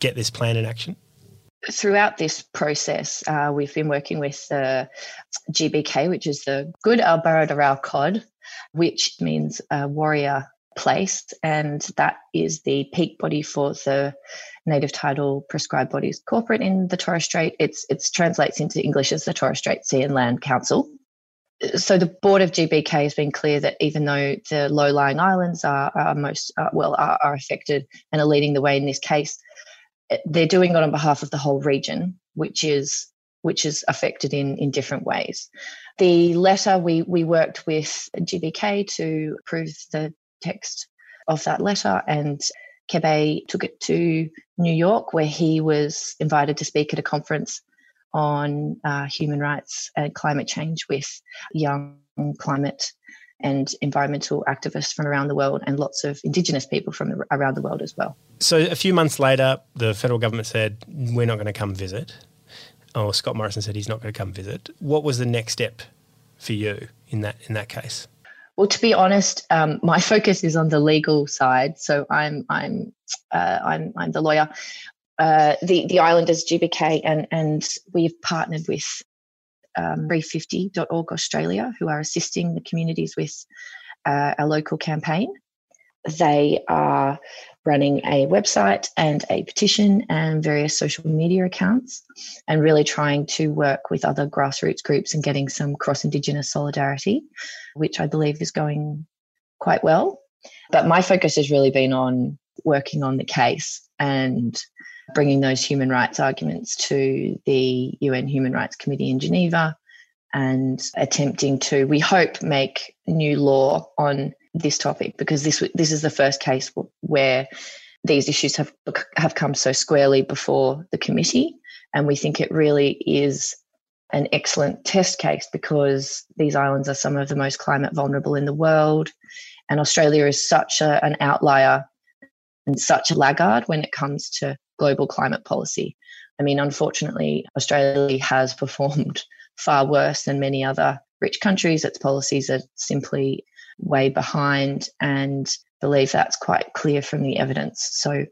get this plan in action? Throughout this process, uh, we've been working with the GBK, which is the Gur A Baradharaw Kod, which means a warrior place, and that is the peak body for the native title prescribed bodies corporate in the Torres Strait. It's it translates into English as the Torres Strait Sea and Land Council. So the board of GBK has been clear that even though the low-lying islands are, are most uh, well are, are affected and are leading the way in this case, they're doing it on behalf of the whole region, which is which is affected in in different ways. The letter we we worked with GBK to approve the text of that letter and Kabay took it to New York, where he was invited to speak at a conference on uh, human rights and climate change with young climate and environmental activists from around the world and lots of Indigenous people from around the world as well. So, a few months later, the federal government said, We're not going to come visit. Or Scott Morrison said he's not going to come visit. What was the next step for you in that, in that case? Well, to be honest, um, my focus is on the legal side. So I'm I'm uh, I'm I'm the lawyer. Uh, the the Islanders GBK and and we've partnered with um, 350.org Australia, who are assisting the communities with uh, a local campaign. They are running a website and a petition and various social media accounts, and really trying to work with other grassroots groups and getting some cross Indigenous solidarity, which I believe is going quite well. But my focus has really been on working on the case and bringing those human rights arguments to the UN Human Rights Committee in Geneva and attempting to, we hope, make new law on this topic because this this is the first case where these issues have have come so squarely before the committee, and we think it really is an excellent test case because these islands are some of the most climate vulnerable in the world, and Australia is such a, an outlier and such a laggard when it comes to global climate policy. I mean, unfortunately, Australia has performed far worse than many other rich countries. Its policies are simply way behind and believe that's quite clear from the evidence. So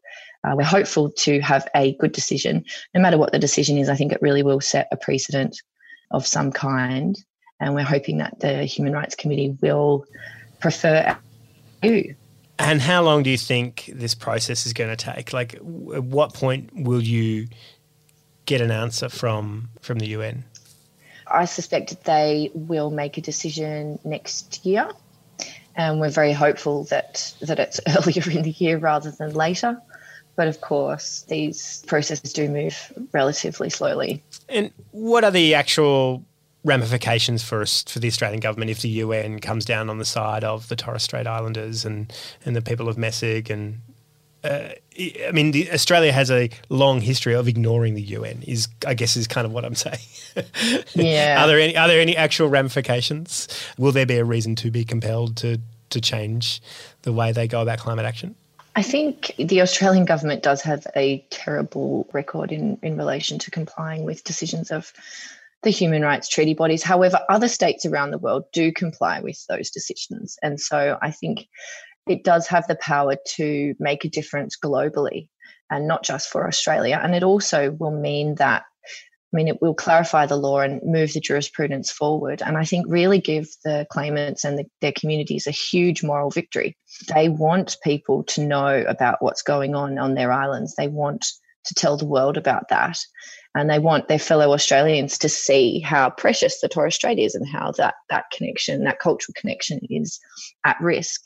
uh, we're hopeful to have a good decision. No matter what the decision is, I think it really will set a precedent of some kind. And we're hoping that the Human Rights Committee will prefer you. And how long do you think this process is going to take? Like, at what point will you get an answer from from the UN? I suspect they will make a decision next year and we're very hopeful that that it's earlier in the year rather than later. But of course, these processes do move relatively slowly. And what are the actual ramifications for for the Australian government if the UN comes down on the side of the Torres Strait Islanders and and the people of Masig and uh, I mean, the, Australia has a long history of ignoring the UN. Is I guess is kind of what I'm saying. yeah. are there any Are there any actual ramifications? Will there be a reason to be compelled to to change the way they go about climate action? I think the Australian government does have a terrible record in, in relation to complying with decisions of the human rights treaty bodies. However, other states around the world do comply with those decisions. And so I think it does have the power to make a difference globally and not just for Australia. And it also will mean that I mean, it will clarify the law and move the jurisprudence forward. And I think really give the claimants and the, their communities a huge moral victory. They want people to know about what's going on on their islands. They want to tell the world about that. And they want their fellow Australians to see how precious the Torres Strait is and how that, that connection, that cultural connection is at risk.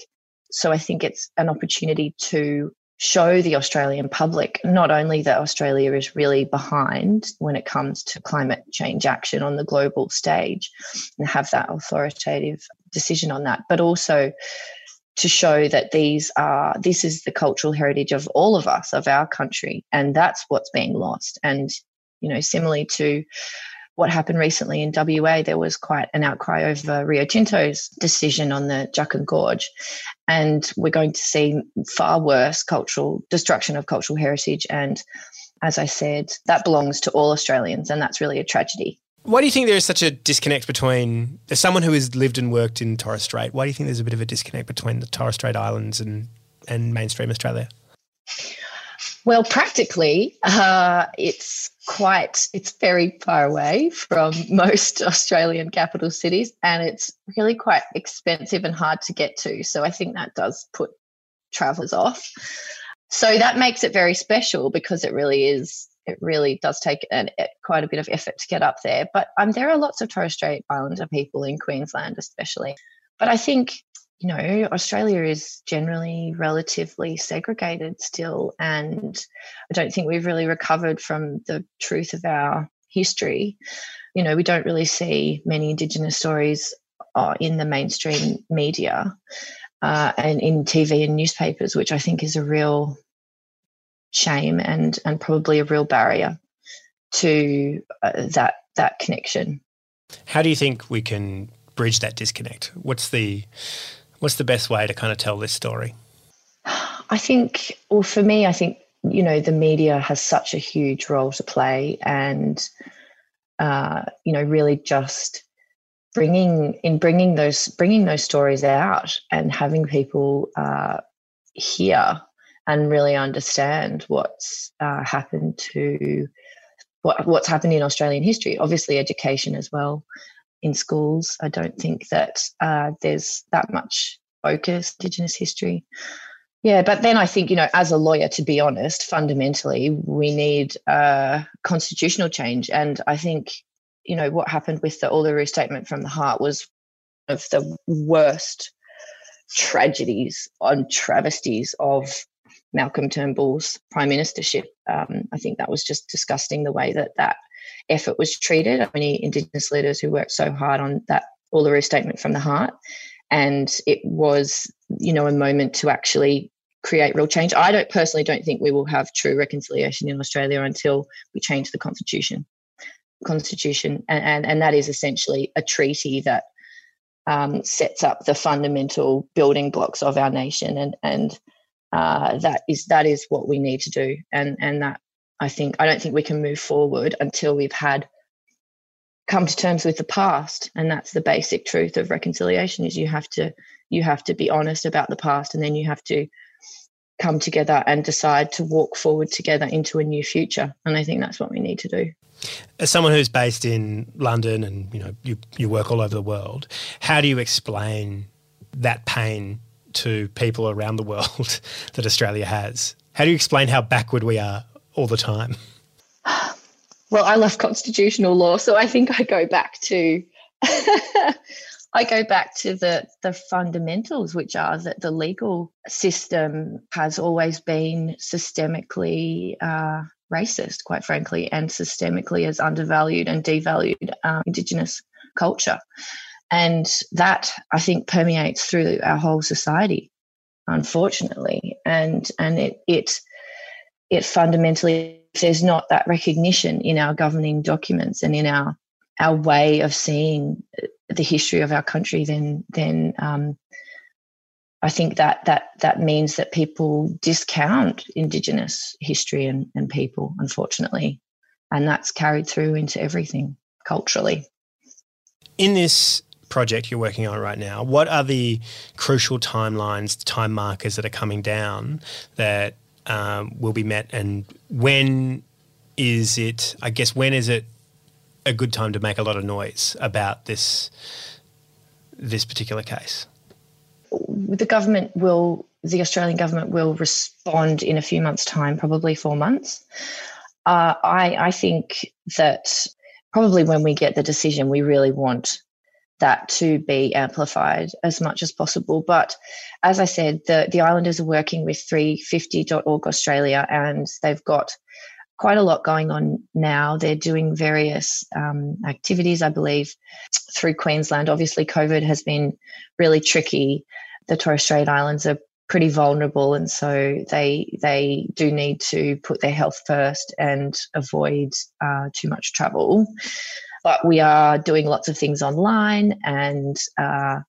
So I think it's an opportunity to show the Australian public not only that Australia is really behind when it comes to climate change action on the global stage and have that authoritative decision on that, but also to show that these are this is the cultural heritage of all of us of our country and that's what's being lost. And you know similarly to what happened recently in WA, there was quite an outcry over Rio Tinto's decision on the Juukan Gorge. And we're going to see far worse cultural destruction of cultural heritage. And as I said, that belongs to all Australians, and that's really a tragedy. Why do you think there is such a disconnect between, as someone who has lived and worked in Torres Strait, why do you think there's a bit of a disconnect between the Torres Strait Islands and, and mainstream Australia? Well, practically, uh, it's quite, it's very far away from most Australian capital cities, and it's really quite expensive and hard to get to. So I think that does put travellers off. So that makes it very special because it really is. It really does take an, quite a bit of effort to get up there. But um, there are lots of Torres Strait Islander people in Queensland, especially. But I think you know, Australia is generally relatively segregated still, and I don't think we've really recovered from the truth of our history. You know, we don't really see many Indigenous stories uh, in the mainstream media uh, and in TV and newspapers, which I think is a real shame and and probably a real barrier to uh, that that connection. How do you think we can bridge that disconnect? What's the What's the best way to kind of tell this story? I think, well, for me, I think, you know, the media has such a huge role to play and, uh, you know, really just bringing in bringing those bringing those stories out and having people uh, hear and really understand what's uh, happened to what what's happened in Australian history. Obviously, education as well in schools. I don't think that uh, there's that much focus Indigenous history. Yeah, but then I think you know, as a lawyer, to be honest, fundamentally we need a constitutional change, and I think you know what happened with the Uluru Statement from the Heart was of the worst tragedies on travesties of Malcolm Turnbull's prime ministership. Um, I think that was just disgusting the way that that effort was treated. Many Indigenous leaders who worked so hard on that Uluru Statement from the Heart, and it was, you know, a moment to actually create real change. I don't personally don't think we will have true reconciliation in Australia until we change the constitution. Constitution, and and, and that is essentially a treaty that um, sets up the fundamental building blocks of our nation, and and uh, that is that is what we need to do, and and that I think I don't think we can move forward until we've had come to terms with the past. And that's the basic truth of reconciliation is you have to you have to be honest about the past and then you have to come together and decide to walk forward together into a new future. And i think that's what we need to do. As someone who's based in london and you know you, you work all over the world how do you explain that pain to people around the world that australia has? How do you explain how backward we are all the time? Well, I love constitutional law, so I think I go back to I go back to the the fundamentals, which are that the legal system has always been systemically uh, racist, quite frankly, and systemically has undervalued and devalued uh, Indigenous culture, and that I think permeates through our whole society, unfortunately, and and it it it fundamentally if there's not that recognition in our governing documents and in our our way of seeing the history of our country, then then um, I think that that that means that people discount Indigenous history and, and people, unfortunately, and that's carried through into everything culturally. In this project you're working on right now, what are the crucial timelines, time markers that are coming down that um, will be met, and when is it? I guess when is it a good time to make a lot of noise about this this particular case? The government will, the Australian government will respond in a few months' time, probably four months. Uh, I, I think that probably when we get the decision, we really want that to be amplified as much as possible. But as I said, the, the Islanders are working with 350.org Australia and they've got quite a lot going on now. They're doing various um, activities, I believe, through Queensland. Obviously, COVID has been really tricky. The Torres Strait Islands are pretty vulnerable, and so they they do need to put their health first and avoid uh, too much travel. But we are doing lots of things online, and uh,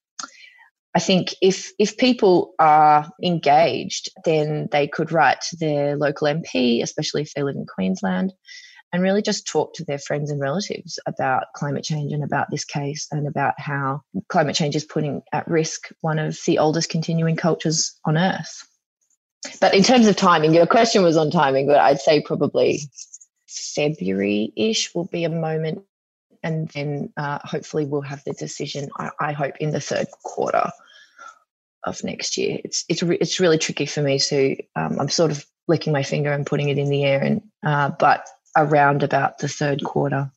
I think if if people are engaged, then they could write to their local MP, especially if they live in Queensland, and really just talk to their friends and relatives about climate change and about this case and about how climate change is putting at risk one of the oldest continuing cultures on Earth. But in terms of timing, your question was on timing, but I'd say probably February ish will be a moment and then uh, hopefully we'll have the decision. I, I, hope in the third quarter of next year. It's it's re- it's really tricky for me to. Um, I'm sort of licking my finger and putting it in the air, and uh, but around about the third quarter,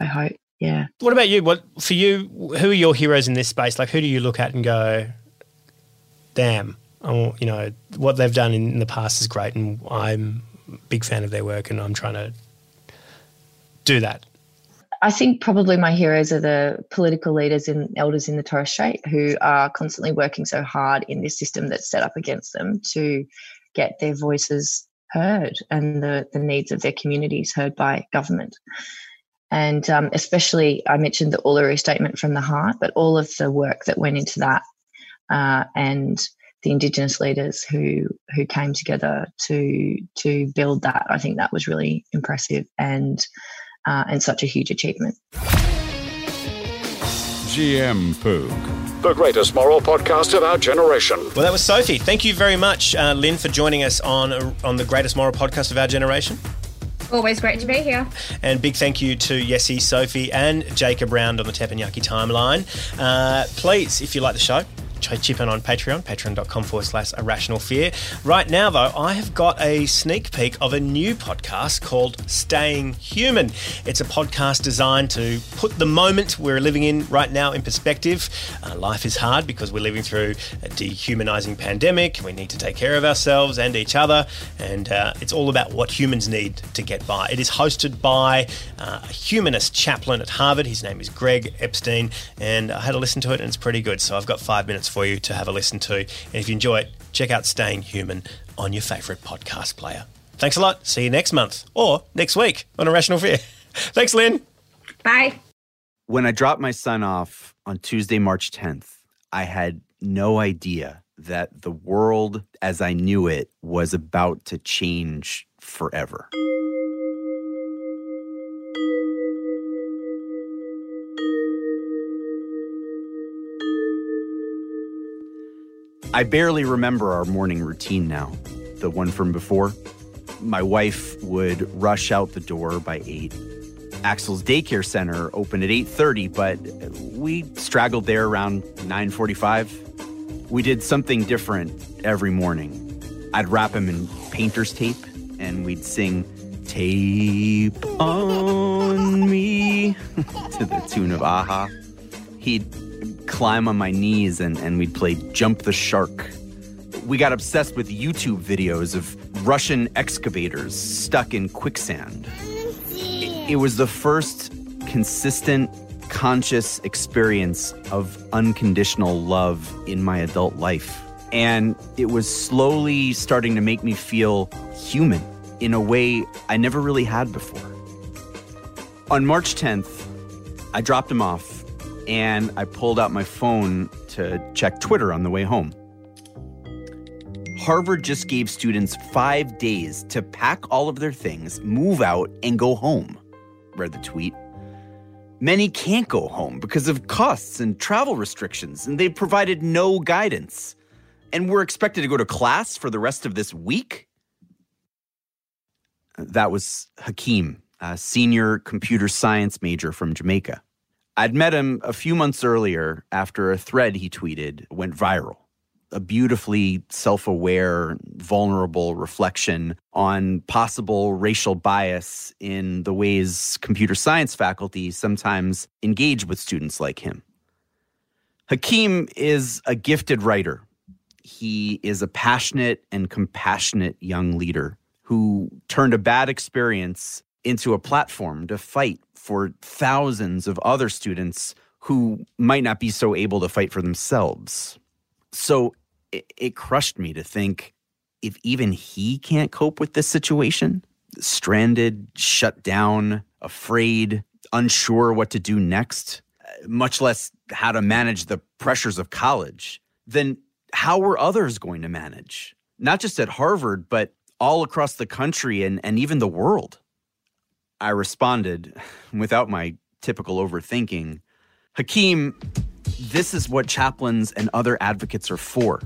I hope. Yeah. What about you? What for you? Who are your heroes in this space? Like, who do you look at and go, "Damn, oh, you know what they've done in the past is great, and I'm a big fan of their work, and I'm trying to do that." I think probably my heroes are the political leaders and elders in the Torres Strait who are constantly working so hard in this system that's set up against them to get their voices heard and the, the needs of their communities heard by government. And um, especially, I mentioned the Uluru Statement from the Heart, but all of the work that went into that uh, and the Indigenous leaders who who came together to to build that, I think that was really impressive and uh, and such a huge achievement. GM Poog, the greatest moral podcast of our generation. Well, that was Sophie. Thank you very much, uh, Lynn, for joining us on on the greatest moral podcast of our generation. Always great to be here. And big thank you to Yessie, Sophie, and Jacob Round on the Teppanyaki timeline. Uh, please, if you like the show, chip in on Patreon, patreon.com forward slash irrational fear. Right now, though, I have got a sneak peek of a new podcast called Staying Human. It's a podcast designed to put the moment we're living in right now in perspective. Uh, life is hard because we're living through a dehumanizing pandemic. We need to take care of ourselves and each other, and uh, it's all about what humans need to get by. It is hosted by uh, a humanist chaplain at Harvard. His name is Greg Epstein, and I had a listen to it, and it's pretty good. So I've got five minutes for you to have a listen to. And if you enjoy it, check out Staying Human on your favourite podcast player. Thanks a lot. See you next month or next week on A Rational Fear. Thanks, Lynn. Bye. When I dropped my son off on Tuesday, March 10th, I had no idea that the world as I knew it was about to change forever. I barely remember our morning routine now, the one from before. My wife would rush out the door by 8. Axel's daycare center opened at 8:30, but we straggled there around 9:45. We did something different every morning. I'd wrap him in painter's tape and we'd sing Tape on me to the tune of a-ha. He'd climb on my knees and, and we'd play Jump the Shark. We got obsessed with YouTube videos of Russian excavators stuck in quicksand. It, it was the first consistent, conscious experience of unconditional love in my adult life. And it was slowly starting to make me feel human in a way I never really had before. On March 10th, I dropped him off and I pulled out my phone to check Twitter on the way home. Harvard just gave students five days to pack all of their things, move out, and go home, read the tweet. Many can't go home because of costs and travel restrictions, and they provided no guidance. And we're expected to go to class for the rest of this week? That was Hakeem a senior computer science major from Jamaica. I'd met him a few months earlier after a thread he tweeted went viral. A beautifully self aware, vulnerable reflection on possible racial bias in the ways computer science faculty sometimes engage with students like him. Hakeem is a gifted writer. He is a passionate and compassionate young leader who turned a bad experience into a platform to fight for thousands of other students who might not be so able to fight for themselves. So it, it crushed me to think if even he can't cope with this situation, stranded, shut down, afraid, unsure what to do next, much less how to manage the pressures of college, then how were others going to manage? Not just at Harvard, but all across the country and, and even the world. I responded without my typical overthinking Hakeem, this is what chaplains and other advocates are for.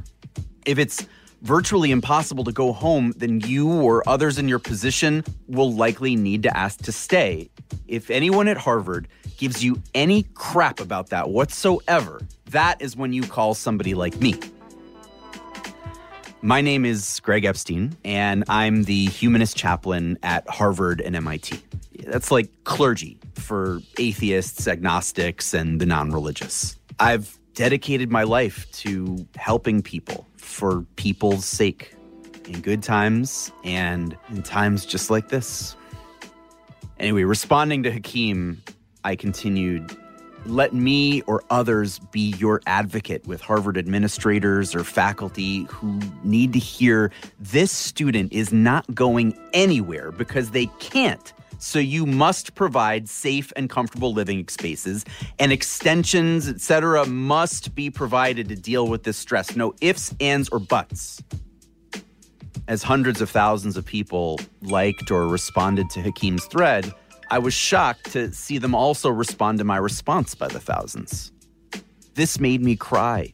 If it's virtually impossible to go home, then you or others in your position will likely need to ask to stay. If anyone at Harvard gives you any crap about that whatsoever, that is when you call somebody like me. My name is Greg Epstein, and I'm the humanist chaplain at Harvard and MIT. That's like clergy for atheists, agnostics, and the non religious. I've dedicated my life to helping people for people's sake in good times and in times just like this. Anyway, responding to Hakeem, I continued let me or others be your advocate with Harvard administrators or faculty who need to hear this student is not going anywhere because they can't. So you must provide safe and comfortable living spaces and extensions, etc., must be provided to deal with this stress. No ifs, ands, or buts. As hundreds of thousands of people liked or responded to Hakeem's thread, I was shocked to see them also respond to my response by the thousands. This made me cry,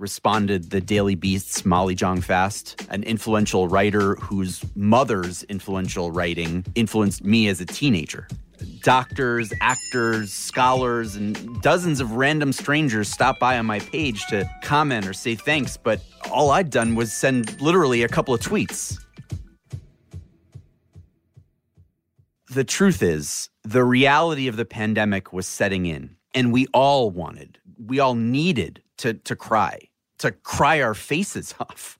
responded the Daily Beast's Molly Jong Fast, an influential writer whose mother's influential writing influenced me as a teenager. Doctors, actors, scholars, and dozens of random strangers stopped by on my page to comment or say thanks, but all I'd done was send literally a couple of tweets. The truth is, the reality of the pandemic was setting in, and we all wanted, we all needed to, to cry, to cry our faces off,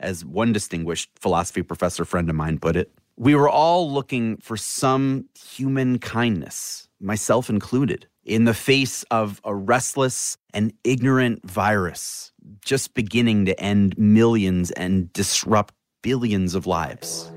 as one distinguished philosophy professor friend of mine put it. We were all looking for some human kindness, myself included, in the face of a restless and ignorant virus just beginning to end millions and disrupt billions of lives.